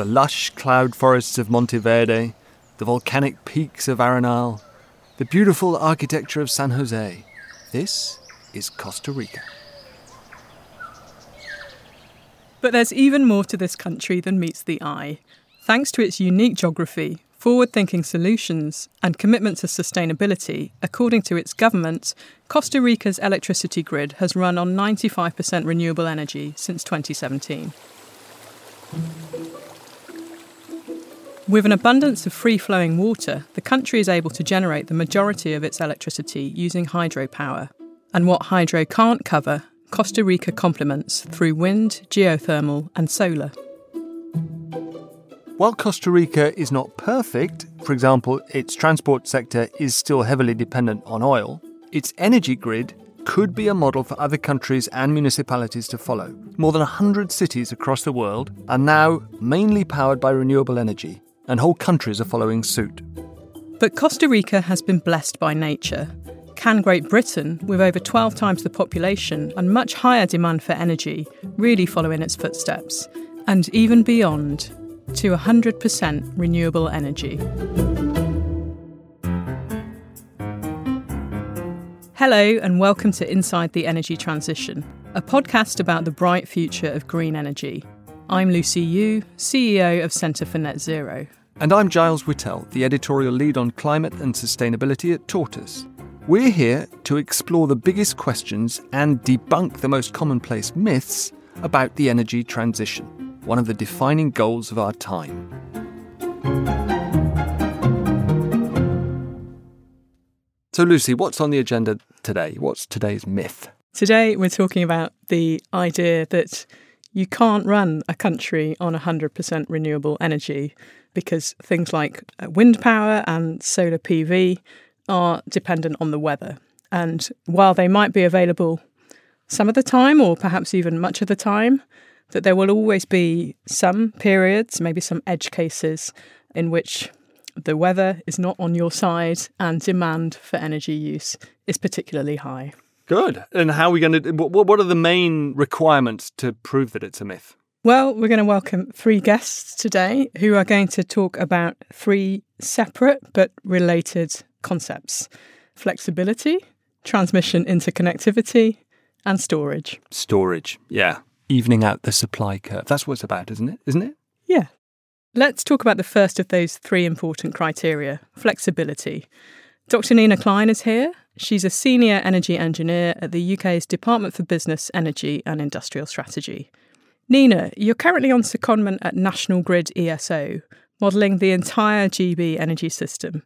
The lush cloud forests of Monteverde, the volcanic peaks of Arenal, the beautiful architecture of San Jose. This is Costa Rica. But there's even more to this country than meets the eye. Thanks to its unique geography, forward thinking solutions, and commitment to sustainability, according to its government, Costa Rica's electricity grid has run on 95% renewable energy since 2017. With an abundance of free flowing water, the country is able to generate the majority of its electricity using hydropower. And what hydro can't cover, Costa Rica complements through wind, geothermal, and solar. While Costa Rica is not perfect, for example, its transport sector is still heavily dependent on oil, its energy grid could be a model for other countries and municipalities to follow. More than 100 cities across the world are now mainly powered by renewable energy, and whole countries are following suit. But Costa Rica has been blessed by nature. Can Great Britain, with over 12 times the population and much higher demand for energy, really follow in its footsteps? And even beyond, to 100% renewable energy. Hello, and welcome to Inside the Energy Transition, a podcast about the bright future of green energy. I'm Lucy Yu, CEO of Centre for Net Zero. And I'm Giles Whittell, the editorial lead on climate and sustainability at Tortoise. We're here to explore the biggest questions and debunk the most commonplace myths about the energy transition, one of the defining goals of our time. So, Lucy, what's on the agenda today? What's today's myth? Today, we're talking about the idea that you can't run a country on 100% renewable energy because things like uh, wind power and solar PV are dependent on the weather. And while they might be available some of the time, or perhaps even much of the time, that there will always be some periods, maybe some edge cases, in which the weather is not on your side and demand for energy use is particularly high. Good. And how are we going to? What what are the main requirements to prove that it's a myth? Well, we're going to welcome three guests today who are going to talk about three separate but related concepts flexibility, transmission interconnectivity, and storage. Storage. Yeah. Evening out the supply curve. That's what it's about, isn't it? Isn't it? Yeah. Let's talk about the first of those three important criteria flexibility. Dr. Nina Klein is here. She's a senior energy engineer at the UK's Department for Business, Energy and Industrial Strategy. Nina, you're currently on secondment at National Grid ESO, modelling the entire GB energy system.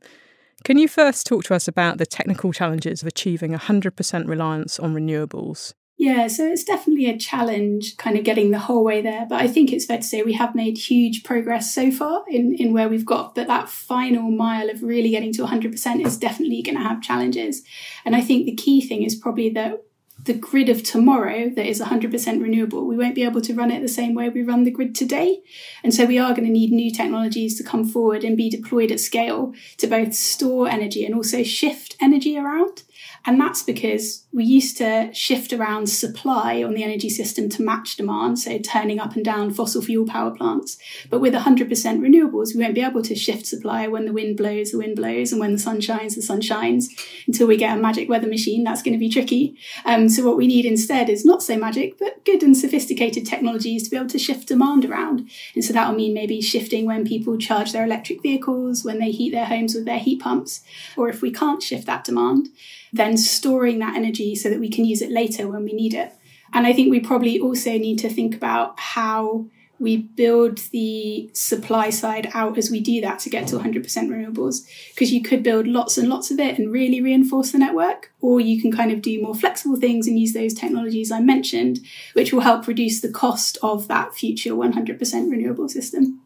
Can you first talk to us about the technical challenges of achieving 100% reliance on renewables? Yeah, so it's definitely a challenge kind of getting the whole way there. But I think it's fair to say we have made huge progress so far in, in where we've got. But that final mile of really getting to 100% is definitely going to have challenges. And I think the key thing is probably that the grid of tomorrow that is 100% renewable, we won't be able to run it the same way we run the grid today. And so we are going to need new technologies to come forward and be deployed at scale to both store energy and also shift energy around. And that's because we used to shift around supply on the energy system to match demand, so turning up and down fossil fuel power plants. But with 100% renewables, we won't be able to shift supply when the wind blows, the wind blows, and when the sun shines, the sun shines until we get a magic weather machine. That's going to be tricky. Um, so, what we need instead is not so magic, but good and sophisticated technologies to be able to shift demand around. And so, that'll mean maybe shifting when people charge their electric vehicles, when they heat their homes with their heat pumps, or if we can't shift that demand then storing that energy so that we can use it later when we need it. And I think we probably also need to think about how we build the supply side out as we do that to get to 100% renewables. Because you could build lots and lots of it and really reinforce the network, or you can kind of do more flexible things and use those technologies I mentioned, which will help reduce the cost of that future 100% renewable system.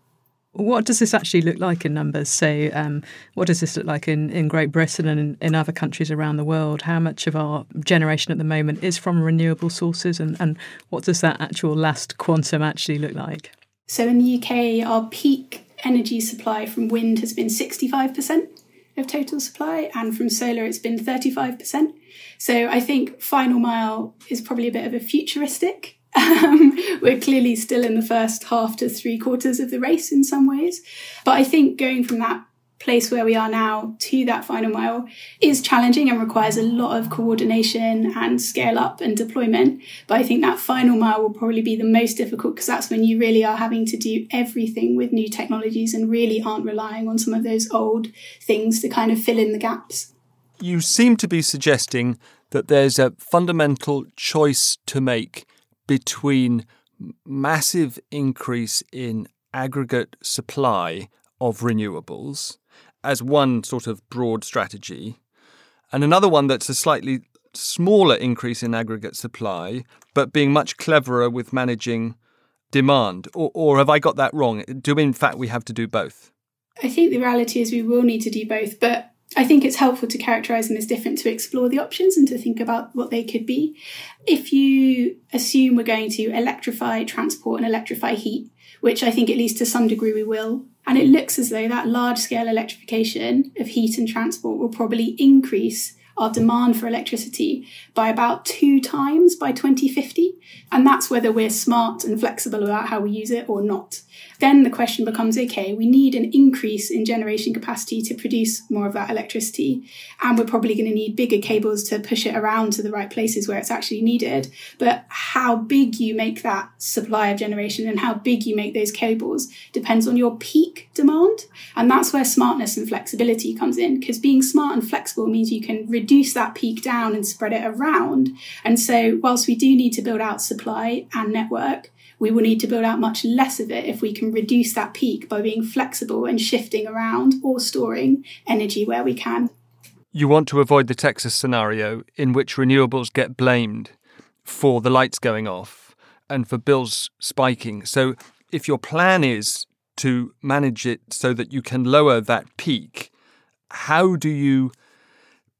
What does this actually look like in numbers? So, um, what does this look like in, in Great Britain and in, in, other countries around the world? How much of our generation at the moment is from renewable sources, and, and what does that actual last quantum actually look like? So, in the UK, our peak energy supply from wind has been 65% of total supply, and from solar, it's been 35%. So, I think final mile is probably a bit of a futuristic um, we're clearly still in the first half to three quarters of the race in some ways. But I think going from that place where we are now to that final mile is challenging and requires a lot of coordination and scale up and deployment. But I think that final mile will probably be the most difficult because that's when you really are having to do everything with new technologies and really aren't relying on some of those old things to kind of fill in the gaps. You seem to be suggesting that there's a fundamental choice to make between massive increase in aggregate supply of renewables as one sort of broad strategy, and another one that's a slightly smaller increase in aggregate supply, but being much cleverer with managing demand. Or, or have I got that wrong? Do in fact we have to do both? I think the reality is we will need to do both, but I think it's helpful to characterize them as different to explore the options and to think about what they could be. If you assume we're going to electrify transport and electrify heat, which I think at least to some degree we will, and it looks as though that large scale electrification of heat and transport will probably increase our demand for electricity by about two times by 2050. And that's whether we're smart and flexible about how we use it or not then the question becomes okay, we need an increase in generation capacity to produce more of that electricity. And we're probably going to need bigger cables to push it around to the right places where it's actually needed. But how big you make that supply of generation and how big you make those cables depends on your peak demand. And that's where smartness and flexibility comes in, because being smart and flexible means you can reduce that peak down and spread it around. And so, whilst we do need to build out supply and network, we will need to build out much less of it if we can reduce that peak by being flexible and shifting around or storing energy where we can. You want to avoid the Texas scenario in which renewables get blamed for the lights going off and for bills spiking. So, if your plan is to manage it so that you can lower that peak, how do you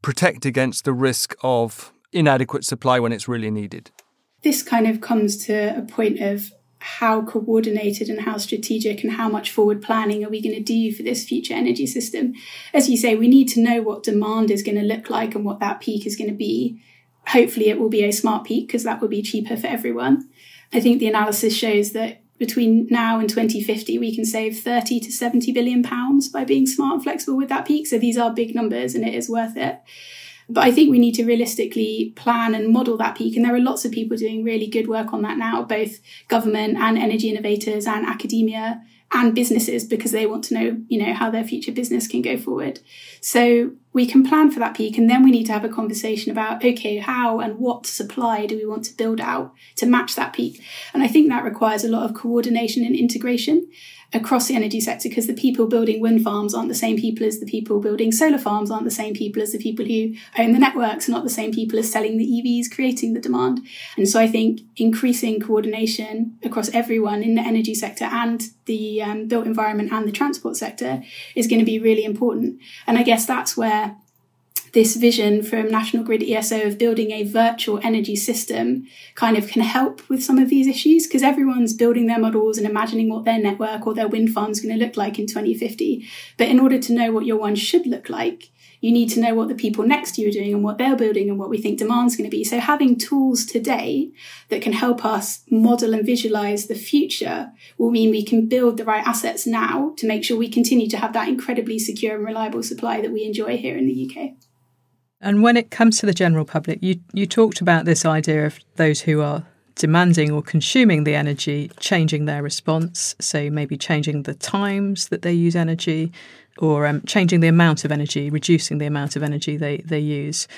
protect against the risk of inadequate supply when it's really needed? this kind of comes to a point of how coordinated and how strategic and how much forward planning are we going to do for this future energy system? As you say, we need to know what demand is going to look like and what that peak is going to be. Hopefully, it will be a smart peak because that will be cheaper for everyone. I think the analysis shows that between now and 2050, we can save 30 to 70 billion pounds by being smart and flexible with that peak. So these are big numbers and it is worth it. But I think we need to realistically plan and model that peak. And there are lots of people doing really good work on that now, both government and energy innovators and academia and businesses because they want to know, you know, how their future business can go forward. So we can plan for that peak and then we need to have a conversation about, okay, how and what supply do we want to build out to match that peak? And I think that requires a lot of coordination and integration across the energy sector because the people building wind farms aren't the same people as the people building solar farms, aren't the same people as the people who own the networks, are not the same people as selling the EVs, creating the demand. And so I think increasing coordination across everyone in the energy sector and the um, built environment and the transport sector is going to be really important. And I guess that's where this vision from National Grid ESO of building a virtual energy system kind of can help with some of these issues because everyone's building their models and imagining what their network or their wind farm is going to look like in 2050. But in order to know what your one should look like, you need to know what the people next to you are doing and what they're building and what we think demand's going to be. So having tools today that can help us model and visualize the future will mean we can build the right assets now to make sure we continue to have that incredibly secure and reliable supply that we enjoy here in the UK. And when it comes to the general public, you, you talked about this idea of those who are demanding or consuming the energy changing their response. So maybe changing the times that they use energy or um, changing the amount of energy, reducing the amount of energy they, they use.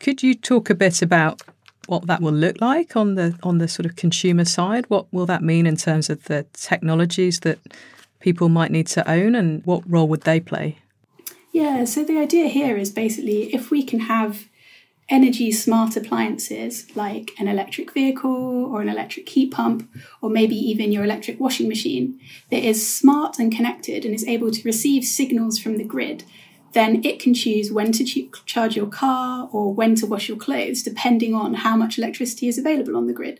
Could you talk a bit about what that will look like on the on the sort of consumer side? What will that mean in terms of the technologies that people might need to own and what role would they play? Yeah, so the idea here is basically if we can have energy smart appliances like an electric vehicle or an electric heat pump, or maybe even your electric washing machine, that is smart and connected and is able to receive signals from the grid, then it can choose when to ch- charge your car or when to wash your clothes, depending on how much electricity is available on the grid.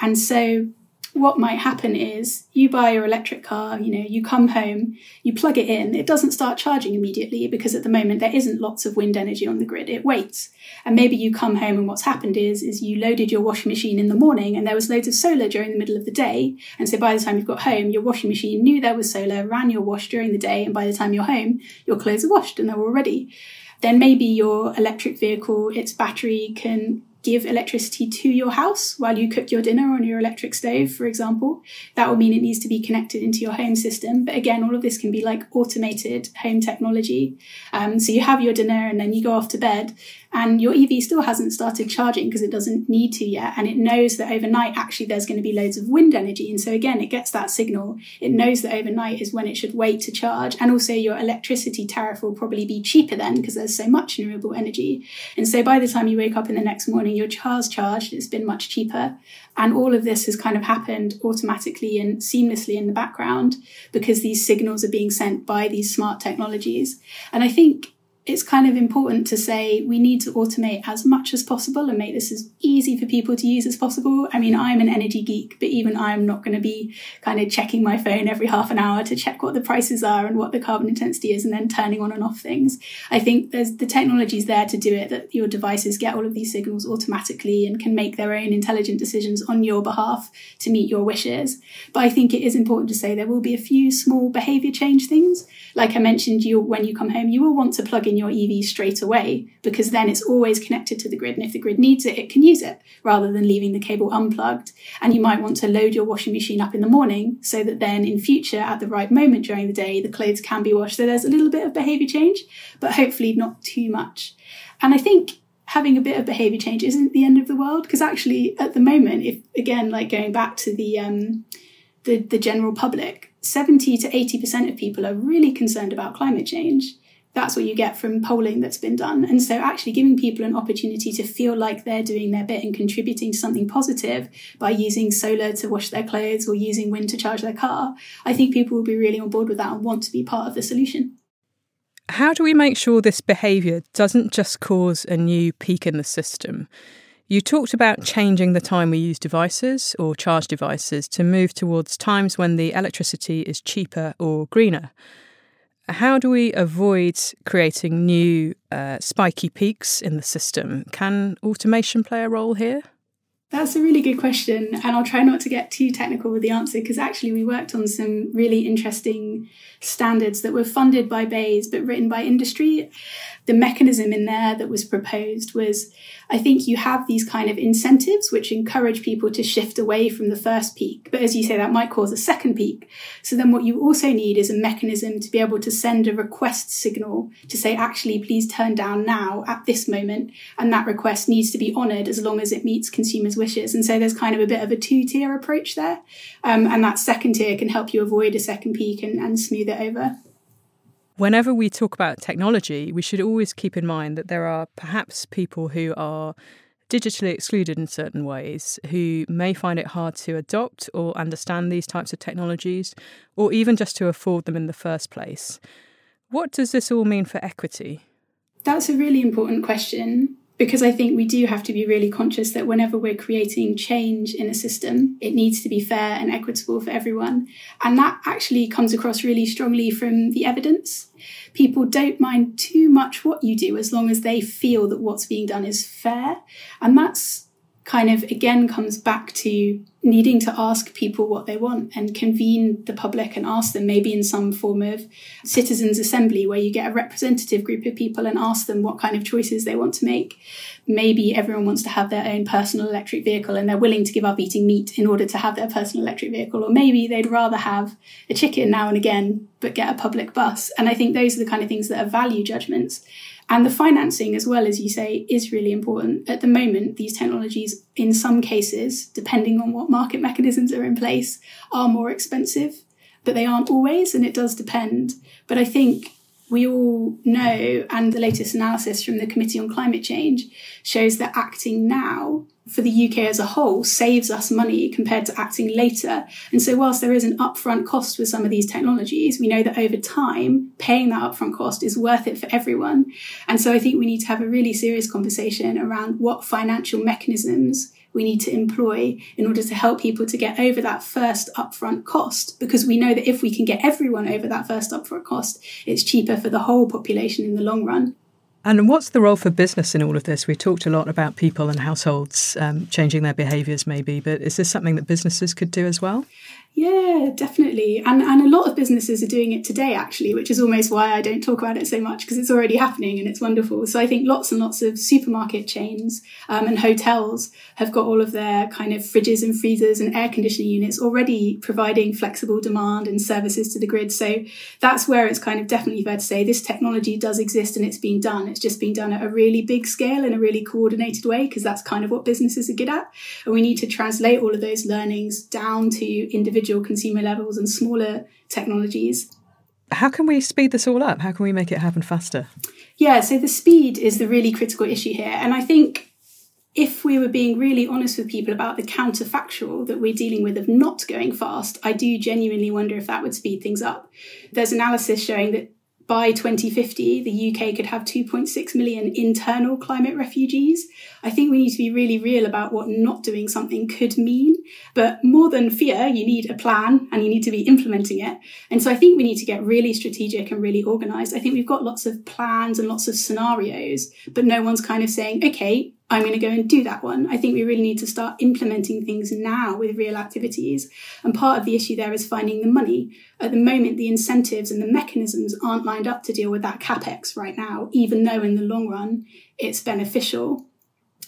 And so what might happen is you buy your electric car, you know, you come home, you plug it in, it doesn't start charging immediately because at the moment there isn't lots of wind energy on the grid. It waits. And maybe you come home and what's happened is is you loaded your washing machine in the morning and there was loads of solar during the middle of the day. And so by the time you've got home, your washing machine knew there was solar, ran your wash during the day, and by the time you're home, your clothes are washed and they're all ready. Then maybe your electric vehicle, its battery can give electricity to your house while you cook your dinner on your electric stove, for example. That will mean it needs to be connected into your home system. But again, all of this can be like automated home technology. Um, so you have your dinner and then you go off to bed and your EV still hasn't started charging because it doesn't need to yet. And it knows that overnight, actually, there's going to be loads of wind energy. And so again, it gets that signal. It knows that overnight is when it should wait to charge. And also your electricity tariff will probably be cheaper then because there's so much renewable energy. And so by the time you wake up in the next morning, your car's charged. It's been much cheaper. And all of this has kind of happened automatically and seamlessly in the background because these signals are being sent by these smart technologies. And I think it's kind of important to say we need to automate as much as possible and make this as easy for people to use as possible. I mean, I'm an energy geek, but even I'm not going to be kind of checking my phone every half an hour to check what the prices are and what the carbon intensity is and then turning on and off things. I think there's the technology's there to do it, that your devices get all of these signals automatically and can make their own intelligent decisions on your behalf to meet your wishes. But I think it is important to say there will be a few small behavior change things. Like I mentioned, you when you come home, you will want to plug in your EV straight away because then it's always connected to the grid. And if the grid needs it, it can use it rather than leaving the cable unplugged. And you might want to load your washing machine up in the morning so that then in future, at the right moment during the day, the clothes can be washed. So there's a little bit of behavior change, but hopefully not too much. And I think having a bit of behavior change isn't the end of the world because actually at the moment, if again, like going back to the, um, the, the general public, 70 to 80% of people are really concerned about climate change that's what you get from polling that's been done. And so actually giving people an opportunity to feel like they're doing their bit and contributing to something positive by using solar to wash their clothes or using wind to charge their car, I think people will be really on board with that and want to be part of the solution. How do we make sure this behaviour doesn't just cause a new peak in the system? You talked about changing the time we use devices or charge devices to move towards times when the electricity is cheaper or greener. How do we avoid creating new uh, spiky peaks in the system? Can automation play a role here? That's a really good question, and I'll try not to get too technical with the answer because actually we worked on some really interesting standards that were funded by BEIS but written by industry. The mechanism in there that was proposed was I think you have these kind of incentives which encourage people to shift away from the first peak. But as you say, that might cause a second peak. So then what you also need is a mechanism to be able to send a request signal to say, actually, please turn down now at this moment. And that request needs to be honoured as long as it meets consumers' wishes. And so there's kind of a bit of a two tier approach there. Um, and that second tier can help you avoid a second peak and, and smooth it over. Whenever we talk about technology, we should always keep in mind that there are perhaps people who are digitally excluded in certain ways, who may find it hard to adopt or understand these types of technologies, or even just to afford them in the first place. What does this all mean for equity? That's a really important question because I think we do have to be really conscious that whenever we're creating change in a system, it needs to be fair and equitable for everyone. And that actually comes across really strongly from the evidence. People don't mind too much what you do as long as they feel that what's being done is fair. And that's kind of again comes back to needing to ask people what they want and convene the public and ask them maybe in some form of citizens assembly where you get a representative group of people and ask them what kind of choices they want to make. Maybe everyone wants to have their own personal electric vehicle and they're willing to give up eating meat in order to have their personal electric vehicle. Or maybe they'd rather have a chicken now and again but get a public bus. And i think those are the kind of things that are value judgments and the financing, as well as you say, is really important. At the moment, these technologies, in some cases, depending on what market mechanisms are in place, are more expensive, but they aren't always, and it does depend. But I think we all know, and the latest analysis from the Committee on Climate Change shows that acting now for the UK as a whole saves us money compared to acting later. And so, whilst there is an upfront cost with some of these technologies, we know that over time, paying that upfront cost is worth it for everyone. And so, I think we need to have a really serious conversation around what financial mechanisms we need to employ in order to help people to get over that first upfront cost. Because we know that if we can get everyone over that first upfront cost, it's cheaper for the whole population in the long run. And what's the role for business in all of this? We talked a lot about people and households um, changing their behaviours, maybe, but is this something that businesses could do as well? Yeah, definitely. And and a lot of businesses are doing it today actually, which is almost why I don't talk about it so much because it's already happening and it's wonderful. So I think lots and lots of supermarket chains um, and hotels have got all of their kind of fridges and freezers and air conditioning units already providing flexible demand and services to the grid. So that's where it's kind of definitely fair to say this technology does exist and it's being done. It's just being done at a really big scale in a really coordinated way because that's kind of what businesses are good at. And we need to translate all of those learnings down to individual individual consumer levels and smaller technologies. How can we speed this all up? How can we make it happen faster? Yeah, so the speed is the really critical issue here. And I think if we were being really honest with people about the counterfactual that we're dealing with of not going fast, I do genuinely wonder if that would speed things up. There's analysis showing that by 2050, the UK could have 2.6 million internal climate refugees. I think we need to be really real about what not doing something could mean. But more than fear, you need a plan and you need to be implementing it. And so I think we need to get really strategic and really organized. I think we've got lots of plans and lots of scenarios, but no one's kind of saying, okay, I'm going to go and do that one. I think we really need to start implementing things now with real activities. And part of the issue there is finding the money. At the moment, the incentives and the mechanisms aren't lined up to deal with that capex right now, even though in the long run it's beneficial.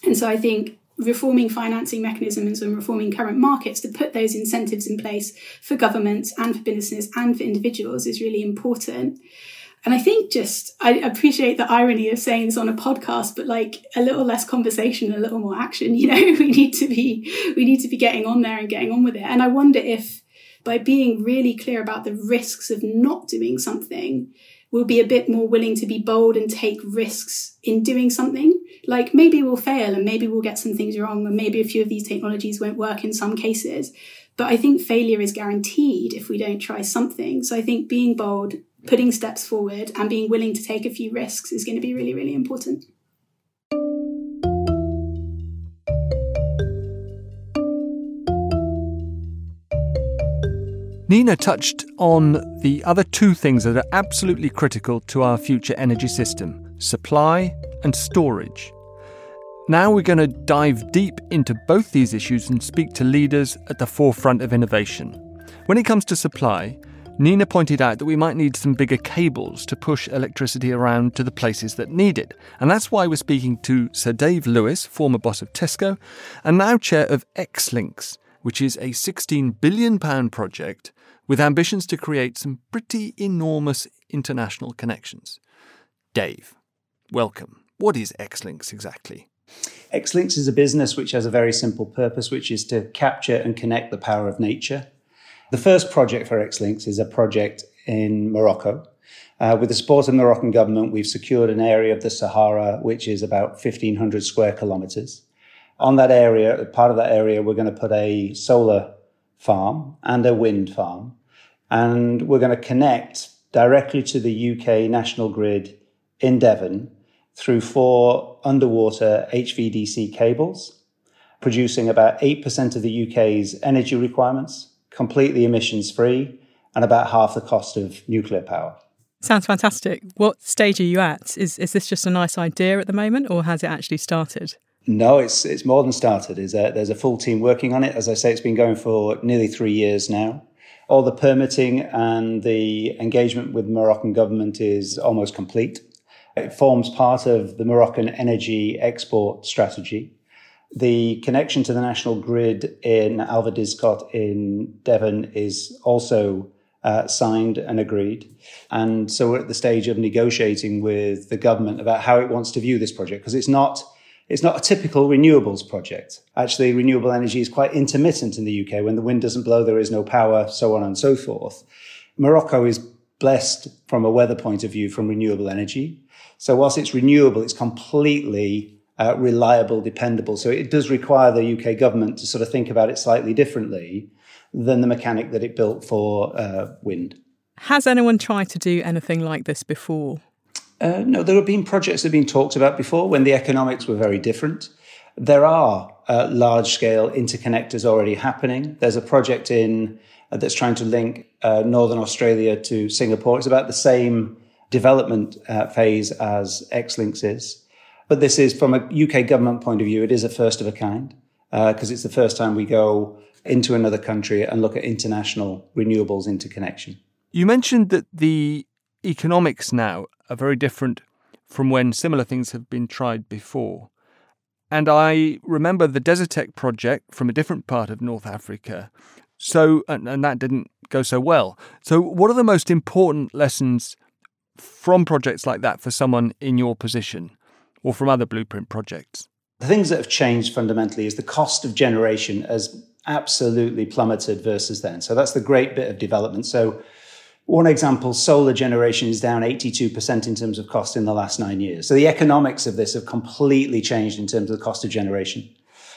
And so I think reforming financing mechanisms and reforming current markets to put those incentives in place for governments and for businesses and for individuals is really important. And I think just, I appreciate the irony of saying this on a podcast, but like a little less conversation, a little more action, you know, we need to be, we need to be getting on there and getting on with it. And I wonder if by being really clear about the risks of not doing something, we'll be a bit more willing to be bold and take risks in doing something. Like maybe we'll fail and maybe we'll get some things wrong and maybe a few of these technologies won't work in some cases. But I think failure is guaranteed if we don't try something. So I think being bold, putting steps forward and being willing to take a few risks is going to be really, really important. Nina touched on the other two things that are absolutely critical to our future energy system supply and storage. Now we're going to dive deep into both these issues and speak to leaders at the forefront of innovation. When it comes to supply, Nina pointed out that we might need some bigger cables to push electricity around to the places that need it. And that's why we're speaking to Sir Dave Lewis, former boss of Tesco, and now chair of Xlinks, which is a £16 billion project with ambitions to create some pretty enormous international connections. Dave, welcome. What is Xlinks exactly? Xlinks is a business which has a very simple purpose, which is to capture and connect the power of nature the first project for Xlinks is a project in Morocco. Uh, with the support of the Moroccan government, we've secured an area of the Sahara which is about 1,500 square kilometers. On that area, part of that area, we're going to put a solar farm and a wind farm. And we're going to connect directly to the UK national grid in Devon through four underwater HVDC cables, producing about 8% of the UK's energy requirements, completely emissions free, and about half the cost of nuclear power. Sounds fantastic. What stage are you at? Is, is this just a nice idea at the moment, or has it actually started? No, it's it's more than started. Is there's a full team working on it. As I say, it's been going for nearly three years now. All the permitting and the engagement with the Moroccan government is almost complete. It forms part of the Moroccan energy export strategy. The connection to the national grid in Alverdiscott in Devon is also uh, signed and agreed. And so we're at the stage of negotiating with the government about how it wants to view this project because it's not it's not a typical renewables project. Actually, renewable energy is quite intermittent in the UK. When the wind doesn't blow, there is no power, so on and so forth. Morocco is blessed from a weather point of view from renewable energy. So whilst it's renewable, it's completely uh, reliable, dependable. So it does require the UK government to sort of think about it slightly differently than the mechanic that it built for uh, wind. Has anyone tried to do anything like this before? Uh, no, there have been projects that have been talked about before when the economics were very different. There are uh, large scale interconnectors already happening. There's a project in uh, that's trying to link uh, Northern Australia to Singapore. It's about the same development uh, phase as Xlinks is. But this is from a UK government point of view, it is a first of a kind because uh, it's the first time we go into another country and look at international renewables interconnection. You mentioned that the economics now are very different from when similar things have been tried before. And I remember the Desertec project from a different part of North Africa. So, and, and that didn't go so well. So, what are the most important lessons from projects like that for someone in your position or from other blueprint projects? The things that have changed fundamentally is the cost of generation has absolutely plummeted versus then. So that's the great bit of development. So one example, solar generation is down 82% in terms of cost in the last nine years. So the economics of this have completely changed in terms of the cost of generation.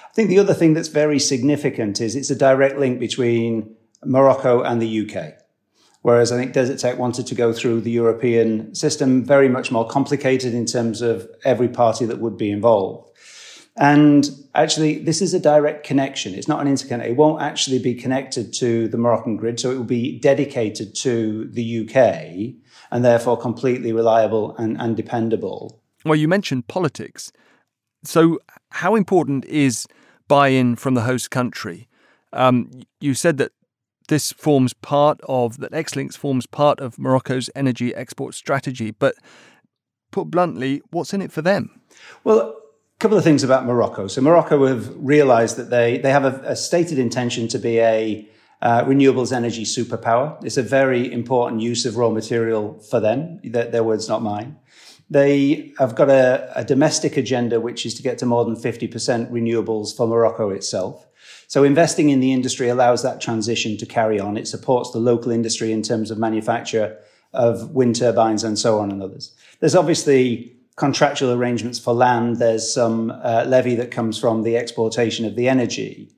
I think the other thing that's very significant is it's a direct link between Morocco and the UK. Whereas I think Desertec wanted to go through the European system, very much more complicated in terms of every party that would be involved. And actually, this is a direct connection. It's not an interconnect. It won't actually be connected to the Moroccan grid. So it will be dedicated to the UK and therefore completely reliable and, and dependable. Well, you mentioned politics. So, how important is buy in from the host country? Um, you said that this forms part of, that Xlinks forms part of Morocco's energy export strategy. But put bluntly, what's in it for them? Well, a couple of things about Morocco. So Morocco have realized that they, they have a, a stated intention to be a uh, renewables energy superpower. It's a very important use of raw material for them. Their, their words, not mine. They have got a, a domestic agenda, which is to get to more than 50% renewables for Morocco itself. So investing in the industry allows that transition to carry on. It supports the local industry in terms of manufacture of wind turbines and so on and others. There's obviously contractual arrangements for land. There's some uh, levy that comes from the exportation of the energy.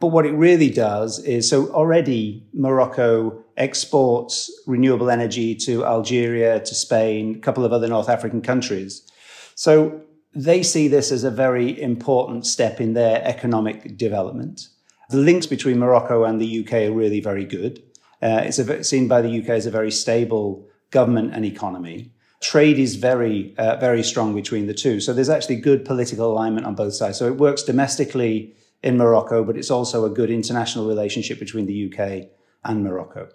But what it really does is so already Morocco exports renewable energy to Algeria, to Spain, a couple of other North African countries. So they see this as a very important step in their economic development. The links between Morocco and the UK are really very good. Uh, it's a, seen by the UK as a very stable government and economy trade is very, uh, very strong between the two. So there's actually good political alignment on both sides. So it works domestically in Morocco, but it's also a good international relationship between the UK and Morocco.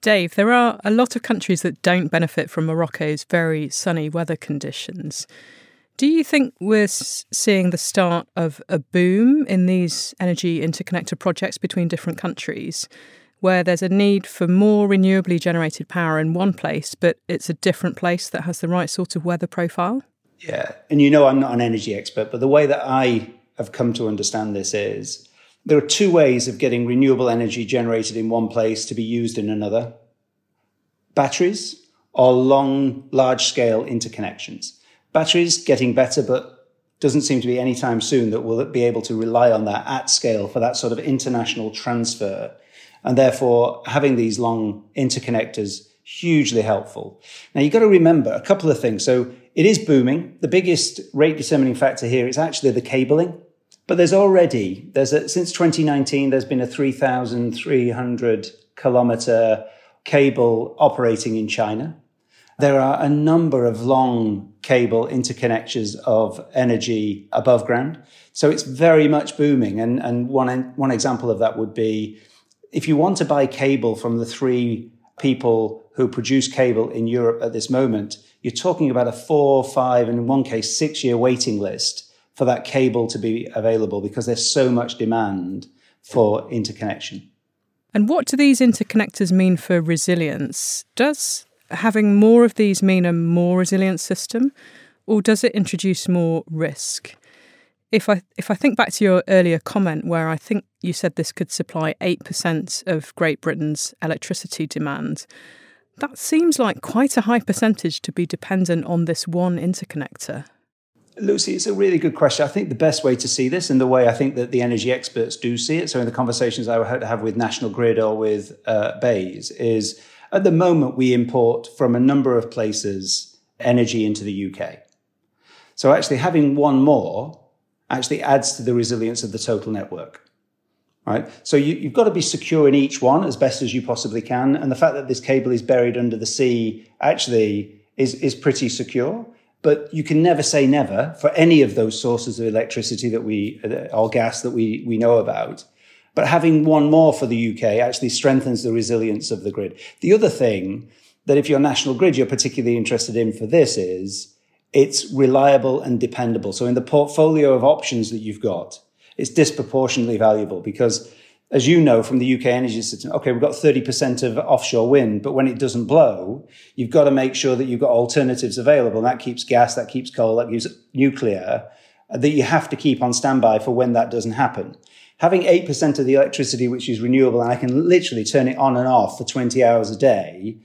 Dave, there are a lot of countries that don't benefit from Morocco's very sunny weather conditions. Do you think we're seeing the start of a boom in these energy interconnector projects between different countries? where there's a need for more renewably generated power in one place, but it's a different place that has the right sort of weather profile? Yeah. And you know, I'm not an energy expert, but the way that I have come to understand this is there are two ways of getting renewable energy generated in one place to be used in another batteries or long, large scale interconnections. Batteries getting better, but doesn't seem to be any time soon that we'll be able to rely on that at scale for that sort of international transfer and therefore, having these long interconnectors hugely helpful. Now, you've got to remember a couple of things. So, it is booming. The biggest rate determining factor here is actually the cabling. But there's already, there's a, since 2019, there's been a 3,300 kilometer cable operating in China. There are a number of long cable interconnections of energy above ground. So it's very much booming. And, and one, one example of that would be if you want to buy cable from the three people who produce cable in Europe at this moment, you're talking about a four, five, and in one case, six year waiting list for that cable to be available because there's so much demand for interconnection. And what do these interconnectors mean for resilience? Does having more of these mean a more resilient system, or does it introduce more risk? If I if I think back to your earlier comment where I think you said this could supply 8% of Great Britain's electricity demand, that seems like quite a high percentage to be dependent on this one interconnector. Lucy, it's a really good question. I think the best way to see this, and the way I think that the energy experts do see it, so in the conversations I have with National Grid or with uh, is at the moment we import from a number of places energy into the UK. So actually having one more actually adds to the resilience of the total network. Right? So you, have got to be secure in each one as best as you possibly can. And the fact that this cable is buried under the sea actually is, is pretty secure. But you can never say never for any of those sources of electricity that we, uh, or gas that we, we know about. But having one more for the UK actually strengthens the resilience of the grid. The other thing that if you're national grid, you're particularly interested in for this is it's reliable and dependable. So in the portfolio of options that you've got, it's disproportionately valuable because as you know from the UK energy system, okay, we've got 30% of offshore wind, but when it doesn't blow, you've got to make sure that you've got alternatives available. And that keeps gas, that keeps coal, that keeps nuclear, that you have to keep on standby for when that doesn't happen. Having 8% of the electricity, which is renewable, and I can literally turn it on and off for 20 hours a day,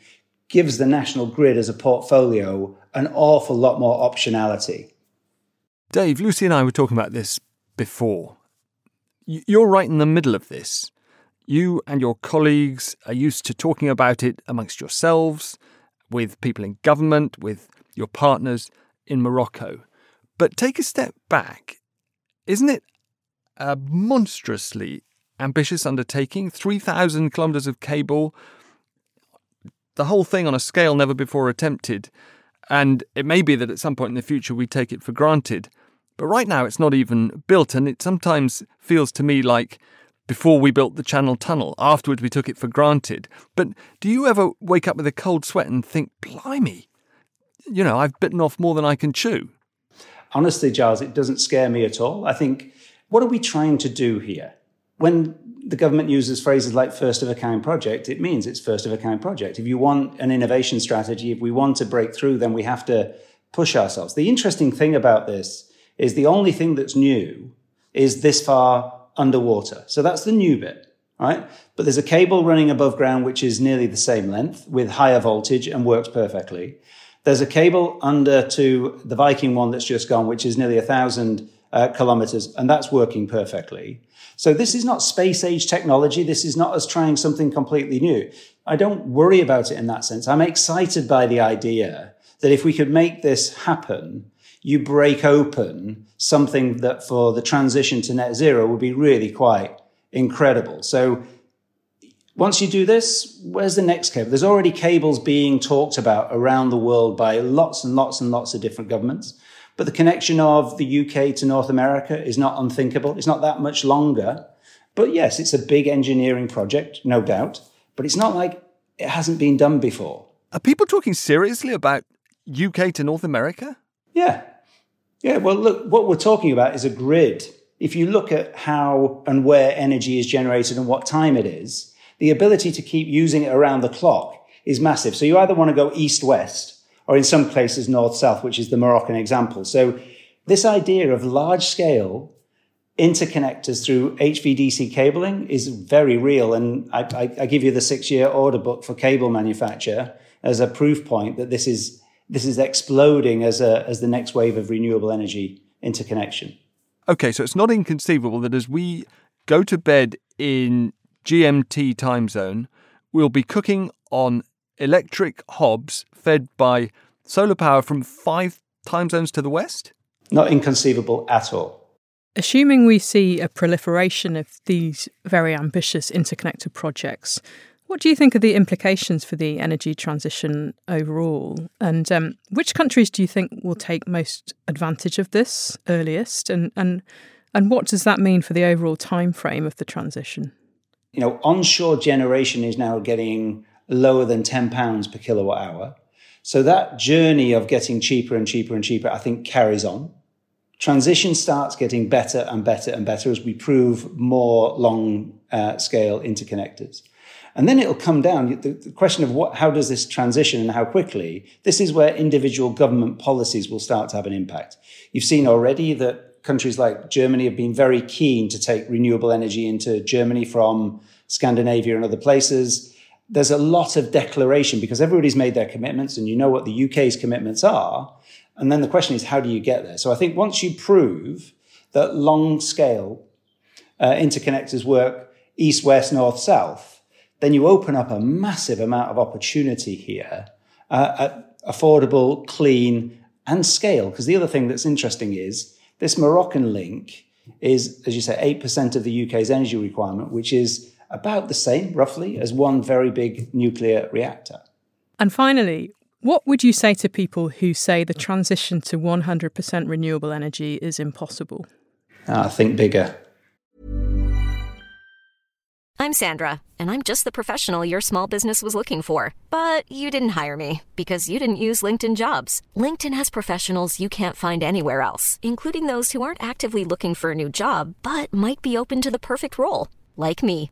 gives the national grid as a portfolio an awful lot more optionality. Dave, Lucy and I were talking about this before. You're right in the middle of this. You and your colleagues are used to talking about it amongst yourselves, with people in government, with your partners in Morocco. But take a step back. Isn't it a monstrously ambitious undertaking? 3,000 kilometres of cable, the whole thing on a scale never before attempted. And it may be that at some point in the future we take it for granted. But right now it's not even built, and it sometimes feels to me like before we built the Channel Tunnel, afterwards we took it for granted. But do you ever wake up with a cold sweat and think, blimey, you know, I've bitten off more than I can chew? Honestly, Giles, it doesn't scare me at all. I think, what are we trying to do here? When the government uses phrases like first of a kind project, it means it's first of a kind project. If you want an innovation strategy, if we want to break through, then we have to push ourselves. The interesting thing about this is the only thing that's new is this far underwater. So that's the new bit, right? But there's a cable running above ground, which is nearly the same length with higher voltage and works perfectly. There's a cable under to the Viking one that's just gone, which is nearly a thousand uh, kilometers, and that's working perfectly. So this is not space age technology. This is not us trying something completely new. I don't worry about it in that sense. I'm excited by the idea that if we could make this happen, you break open something that for the transition to net zero would be really quite incredible. So once you do this, where's the next cable? There's already cables being talked about around the world by lots and lots and lots of different governments. But the connection of the UK to North America is not unthinkable. It's not that much longer. But yes, it's a big engineering project, no doubt. But it's not like it hasn't been done before. Are people talking seriously about UK to North America? Yeah. Yeah, well, look, what we're talking about is a grid. If you look at how and where energy is generated and what time it is, the ability to keep using it around the clock is massive. So you either want to go east west or in some places north south, which is the Moroccan example. So this idea of large scale interconnectors through HVDC cabling is very real. And I, I, I give you the six year order book for cable manufacture as a proof point that this is this is exploding as a as the next wave of renewable energy interconnection. Okay, so it's not inconceivable that as we go to bed in GMT time zone, we'll be cooking on electric hobs fed by solar power from 5 time zones to the west? Not inconceivable at all. Assuming we see a proliferation of these very ambitious interconnected projects, what do you think are the implications for the energy transition overall? And um, which countries do you think will take most advantage of this earliest? And, and, and what does that mean for the overall time frame of the transition? You know, onshore generation is now getting lower than £10 per kilowatt hour. So that journey of getting cheaper and cheaper and cheaper, I think, carries on transition starts getting better and better and better as we prove more long uh, scale interconnectors. And then it'll come down the, the question of what, how does this transition and how quickly? This is where individual government policies will start to have an impact. You've seen already that countries like Germany have been very keen to take renewable energy into Germany from Scandinavia and other places. There's a lot of declaration because everybody's made their commitments and you know what the UK's commitments are. And then the question is, how do you get there? So I think once you prove that long scale uh, interconnectors work east, west, north, south, then you open up a massive amount of opportunity here uh, at affordable, clean, and scale. Because the other thing that's interesting is this Moroccan link is, as you say, 8% of the UK's energy requirement, which is about the same, roughly, as one very big nuclear reactor. And finally, what would you say to people who say the transition to 100% renewable energy is impossible? I think bigger. I'm Sandra, and I'm just the professional your small business was looking for. But you didn't hire me because you didn't use LinkedIn jobs. LinkedIn has professionals you can't find anywhere else, including those who aren't actively looking for a new job but might be open to the perfect role, like me.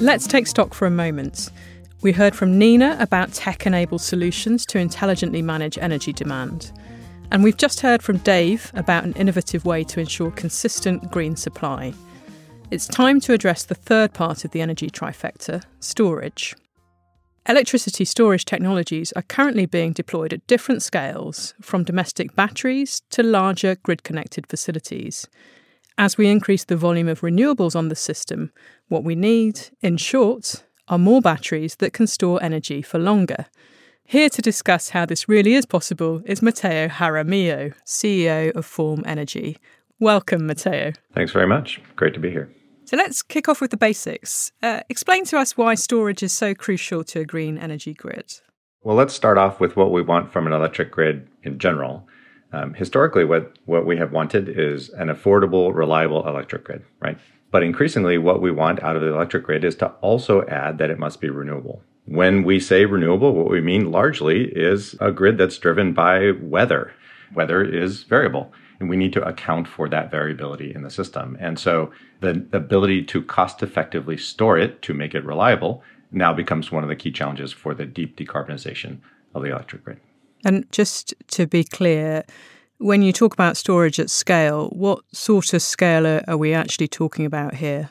Let's take stock for a moment. We heard from Nina about tech enabled solutions to intelligently manage energy demand. And we've just heard from Dave about an innovative way to ensure consistent green supply. It's time to address the third part of the energy trifecta storage. Electricity storage technologies are currently being deployed at different scales, from domestic batteries to larger grid connected facilities. As we increase the volume of renewables on the system, what we need, in short, are more batteries that can store energy for longer. Here to discuss how this really is possible is Mateo Jaramillo, CEO of Form Energy. Welcome, Mateo. Thanks very much. Great to be here. So let's kick off with the basics. Uh, explain to us why storage is so crucial to a green energy grid. Well, let's start off with what we want from an electric grid in general. Um, historically, what, what we have wanted is an affordable, reliable electric grid, right? But increasingly, what we want out of the electric grid is to also add that it must be renewable. When we say renewable, what we mean largely is a grid that's driven by weather. Weather is variable, and we need to account for that variability in the system. And so the ability to cost effectively store it to make it reliable now becomes one of the key challenges for the deep decarbonization of the electric grid. And just to be clear, when you talk about storage at scale, what sort of scale are we actually talking about here?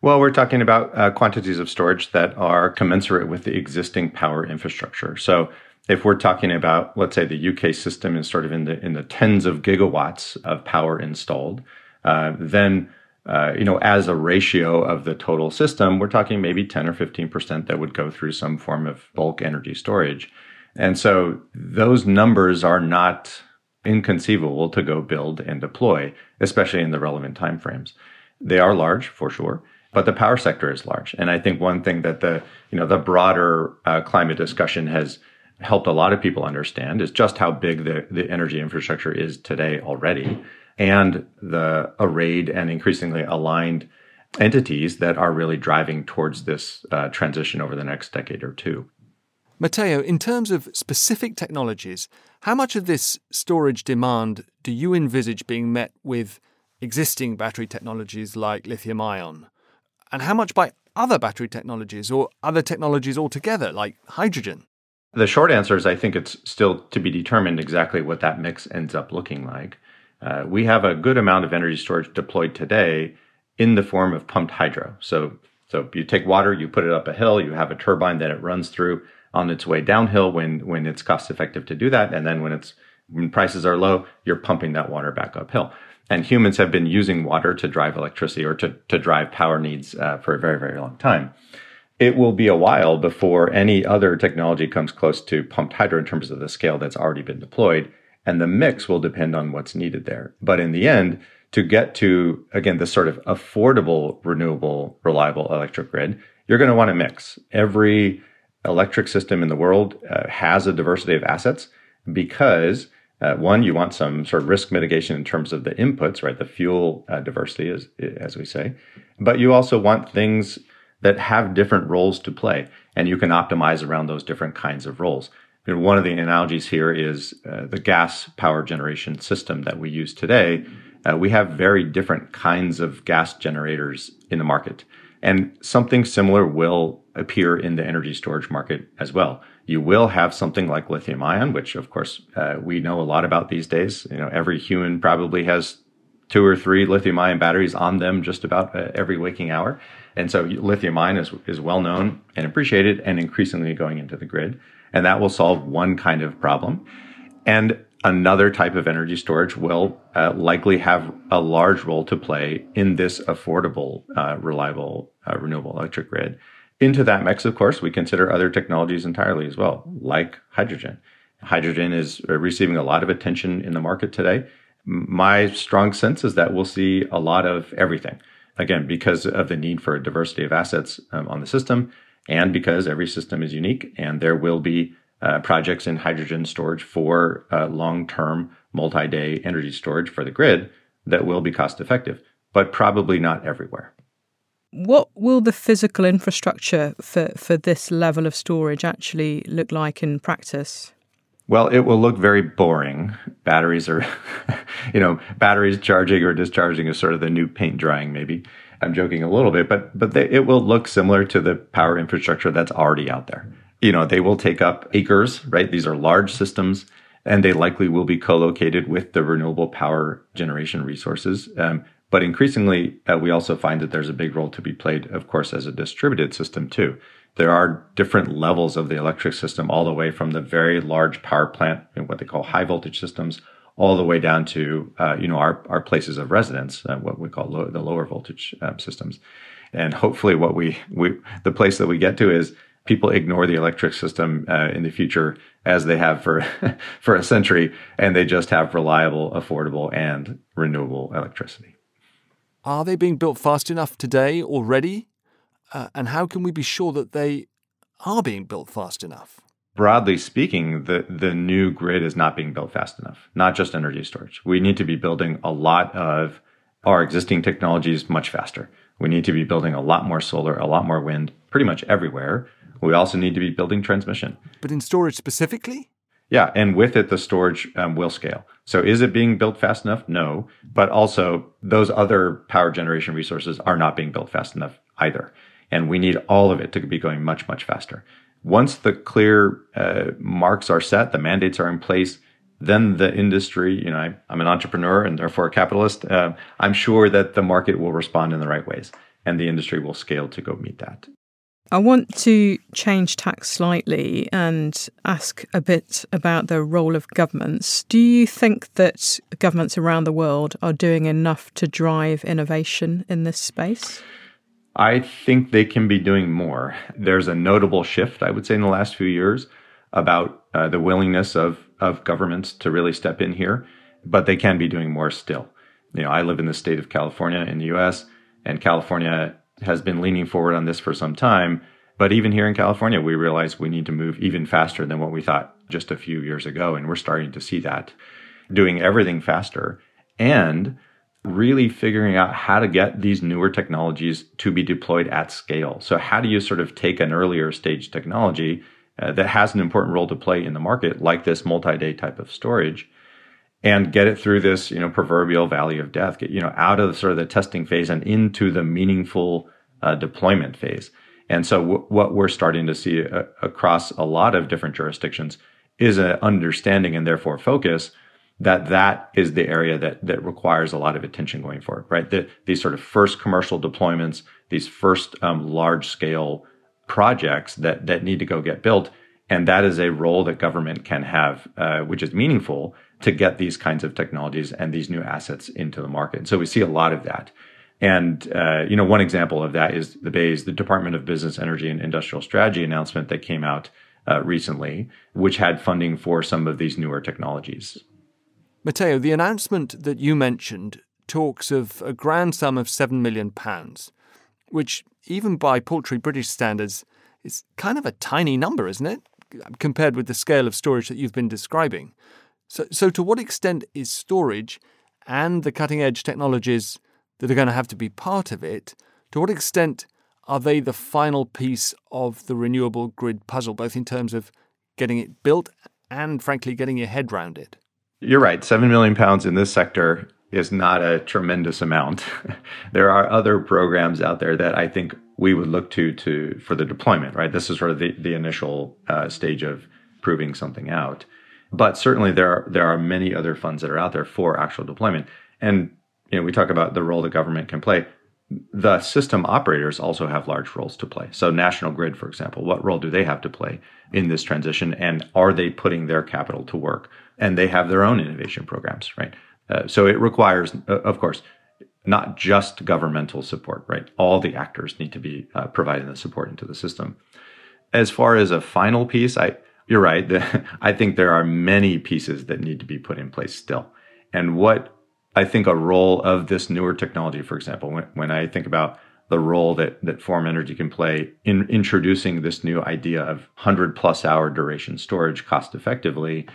Well, we're talking about uh, quantities of storage that are commensurate with the existing power infrastructure. So, if we're talking about, let's say, the UK system is sort of in the in the tens of gigawatts of power installed, uh, then uh, you know, as a ratio of the total system, we're talking maybe 10 or 15 percent that would go through some form of bulk energy storage. And so those numbers are not inconceivable to go build and deploy, especially in the relevant timeframes. They are large for sure, but the power sector is large. And I think one thing that the you know the broader uh, climate discussion has helped a lot of people understand is just how big the, the energy infrastructure is today already. and the arrayed and increasingly aligned entities that are really driving towards this uh, transition over the next decade or two. Mateo, in terms of specific technologies, how much of this storage demand do you envisage being met with existing battery technologies like lithium ion? And how much by other battery technologies or other technologies altogether like hydrogen? The short answer is I think it's still to be determined exactly what that mix ends up looking like. Uh, we have a good amount of energy storage deployed today in the form of pumped hydro. So, so you take water, you put it up a hill, you have a turbine that it runs through on its way downhill when when it's cost effective to do that, and then when it's when prices are low, you're pumping that water back uphill. And humans have been using water to drive electricity or to to drive power needs uh, for a very very long time. It will be a while before any other technology comes close to pumped hydro in terms of the scale that's already been deployed, and the mix will depend on what's needed there. But in the end, to get to again this sort of affordable, renewable, reliable electric grid, you're going to want to mix every electric system in the world uh, has a diversity of assets because uh, one, you want some sort of risk mitigation in terms of the inputs, right? The fuel uh, diversity, as as we say, but you also want things that have different roles to play, and you can optimize around those different kinds of roles. One of the analogies here is uh, the gas power generation system that we use today. Uh, we have very different kinds of gas generators in the market. And something similar will appear in the energy storage market as well. You will have something like lithium ion, which of course uh, we know a lot about these days. You know, every human probably has two or three lithium ion batteries on them just about uh, every waking hour. And so lithium ion is, is well known and appreciated and increasingly going into the grid. And that will solve one kind of problem. And another type of energy storage will uh, likely have a large role to play in this affordable, uh, reliable, uh, renewable electric grid. Into that mix, of course, we consider other technologies entirely as well, like hydrogen. Hydrogen is receiving a lot of attention in the market today. My strong sense is that we'll see a lot of everything. Again, because of the need for a diversity of assets um, on the system, and because every system is unique, and there will be uh, projects in hydrogen storage for uh, long term, multi day energy storage for the grid that will be cost effective, but probably not everywhere. What will the physical infrastructure for, for this level of storage actually look like in practice? Well, it will look very boring. Batteries are, you know, batteries charging or discharging is sort of the new paint drying, maybe. I'm joking a little bit, but but they, it will look similar to the power infrastructure that's already out there you know, they will take up acres, right? These are large systems and they likely will be co-located with the renewable power generation resources. Um, but increasingly, uh, we also find that there's a big role to be played, of course, as a distributed system too. There are different levels of the electric system, all the way from the very large power plant, and what they call high voltage systems, all the way down to uh, you know our, our places of residence, uh, what we call low, the lower voltage um, systems. And hopefully, what we, we the place that we get to is people ignore the electric system uh, in the future as they have for for a century, and they just have reliable, affordable, and renewable electricity. Are they being built fast enough today already? Uh, and how can we be sure that they are being built fast enough? Broadly speaking, the, the new grid is not being built fast enough, not just energy storage. We need to be building a lot of our existing technologies much faster. We need to be building a lot more solar, a lot more wind, pretty much everywhere we also need to be building transmission. But in storage specifically? Yeah, and with it, the storage um, will scale. So is it being built fast enough? No. But also, those other power generation resources are not being built fast enough either. And we need all of it to be going much, much faster. Once the clear uh, marks are set, the mandates are in place, then the industry, you know, I, am an entrepreneur and therefore a capitalist. Uh, I'm sure that the market will respond in the right ways and the industry will scale to go meet that. I want to change tack slightly and ask a bit about the role of governments. Do you think that governments around the world are doing enough to drive innovation in this space? I think they can be doing more. There's a notable shift, I would say, in the last few years about uh, the willingness of, of governments to really step in here, but they can be doing more still. You know, I live in the state of California in the US, and California has been leaning forward on this for some time. But even here in California, we realize we need to move even faster than what we thought just a few years ago. And we're starting to see that doing everything faster and really figuring out how to get these newer technologies to be deployed at scale. So, how do you sort of take an earlier stage technology uh, that has an important role to play in the market, like this multi-day type of storage, and get it through this, you know, proverbial valley of death, get you know out of sort of the testing phase and into the meaningful uh, deployment phase. And so, w- what we're starting to see uh, across a lot of different jurisdictions is an understanding and therefore focus that that is the area that that requires a lot of attention going forward, right? The, these sort of first commercial deployments, these first um, large scale projects that that need to go get built, and that is a role that government can have, uh, which is meaningful to get these kinds of technologies and these new assets into the market. So we see a lot of that. And uh, you know, one example of that is the BEIS the Department of Business, Energy, and Industrial Strategy announcement that came out uh, recently, which had funding for some of these newer technologies. Mateo, the announcement that you mentioned talks of a grand sum of £7 million, which, even by paltry British standards, is kind of a tiny number, isn't it? Compared with the scale of storage that you've been describing. So, so to what extent is storage and the cutting edge technologies that are going to have to be part of it, to what extent are they the final piece of the renewable grid puzzle, both in terms of getting it built and, frankly, getting your head round it? You're right. Seven million pounds in this sector is not a tremendous amount. there are other programs out there that I think we would look to to for the deployment. Right. This is sort of the, the initial uh, stage of proving something out. But certainly there are there are many other funds that are out there for actual deployment. And you know, we talk about the role the government can play. The system operators also have large roles to play. So National Grid, for example, what role do they have to play in this transition? And are they putting their capital to work? and they have their own innovation programs, right? Uh, so it requires, uh, of course, not just governmental support, right? All the actors need to be uh, providing the support into the system. As far as a final piece, I you're right. I think there are many pieces that need to be put in place still. And what I think a role of this newer technology, for example, when, when I think about the role that, that Form Energy can play in introducing this new idea of 100 plus hour duration storage cost effectively,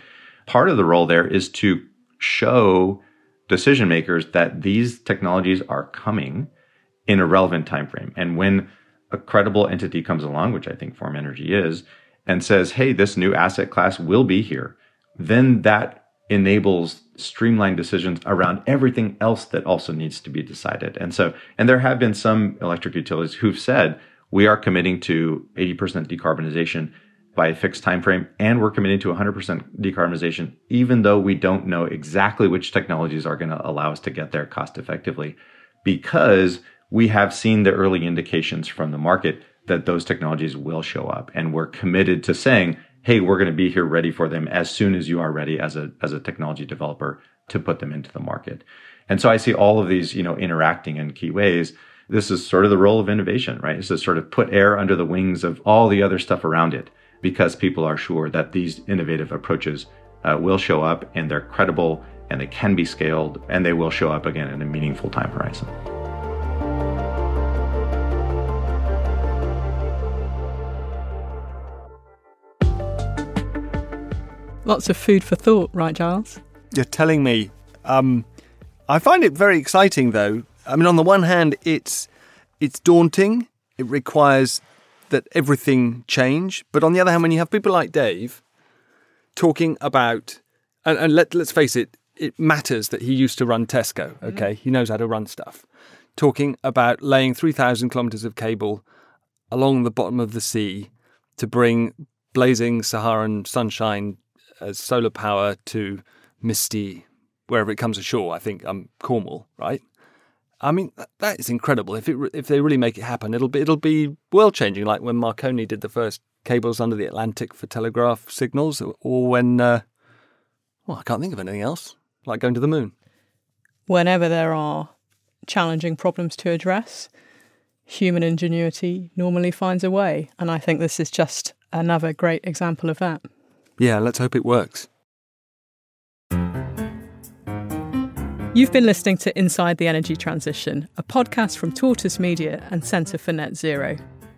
part of the role there is to show decision makers that these technologies are coming in a relevant time frame. And when a credible entity comes along, which I think Form Energy is, and says, hey, this new asset class will be here, then that enables streamlined decisions around everything else that also needs to be decided. And so, and there have been some electric utilities who've said, we are committing to 80% decarbonization by a fixed time frame and we're committing to 100% decarbonization even though we don't know exactly which technologies are going to allow us to get there cost effectively because we have seen the early indications from the market that those technologies will show up. And we're committed to saying hey we're going to be here ready for them as soon as you are ready as a as a technology developer to put them into the market. And so i see all of these you know interacting in key ways. This is sort of the role of innovation right? It's to sort of put air under the wings of all the other stuff around it because people are sure that these innovative approaches uh, will show up and they're credible and they can be scaled and they will show up again in a meaningful time horizon. Lots of food for thought, right, Giles? You're telling me. Um, I find it very exciting, though. I mean, on the one hand, it's it's daunting. It requires that everything change. But on the other hand, when you have people like Dave talking about, and, and let, let's face it, it matters that he used to run Tesco, mm-hmm. okay? Mm-hmm. He knows how to run stuff. Talking about laying 3,000 kilometres of cable along the bottom of the sea to bring blazing Saharan sunshine as solar power to misty, wherever it comes ashore, I think um, Cornwall, right? I mean, that is incredible. If it if they really make it happen, it'll be it'll be world changing. Like when Marconi did the first cables under the Atlantic for telegraph signals, or when uh, well, I can't think of anything else like going to the moon. Whenever there are challenging problems to address, human ingenuity normally finds a way, and I think this is just another great example of that. Yeah, let's hope it works. You've been listening to Inside the Energy Transition, a podcast from Tortoise Media and Centre for Net Zero.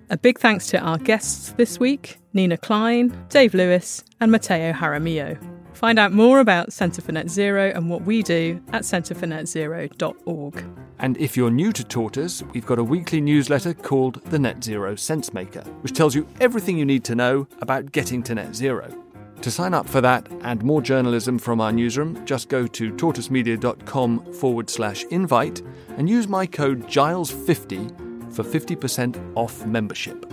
A big thanks to our guests this week Nina Klein, Dave Lewis, and Mateo Jaramillo. Find out more about Centre for Net Zero and what we do at centrefornetzero.org. And if you're new to Tortoise, we've got a weekly newsletter called The Net Zero Sense Maker, which tells you everything you need to know about getting to net zero. To sign up for that and more journalism from our newsroom, just go to tortoisemedia.com forward slash invite and use my code GILES50 for 50% off membership.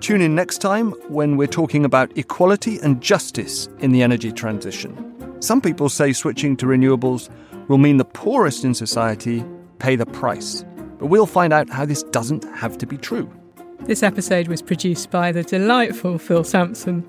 Tune in next time when we're talking about equality and justice in the energy transition. Some people say switching to renewables will mean the poorest in society pay the price. But we'll find out how this doesn't have to be true. This episode was produced by the delightful Phil Sansom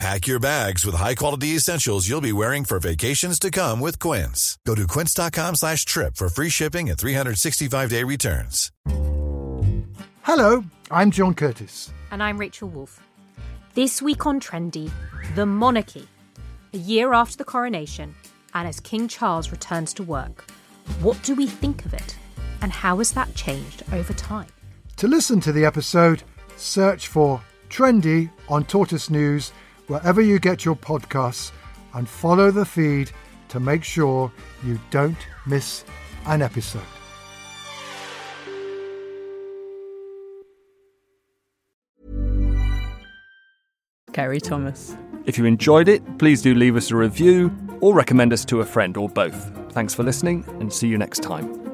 Pack your bags with high-quality essentials you'll be wearing for vacations to come with Quince. Go to quince.com slash trip for free shipping and 365-day returns. Hello, I'm John Curtice. And I'm Rachel Wolf. This week on Trendy, the monarchy. A year after the coronation, and as King Charles returns to work, what do we think of it? And how has that changed over time? To listen to the episode, search for Trendy on Tortoise News wherever you get your podcasts and follow the feed to make sure you don't miss an episode. Kerry Thomas. If you enjoyed it, please do leave us a review or recommend us to a friend or both. Thanks for listening and see you next time.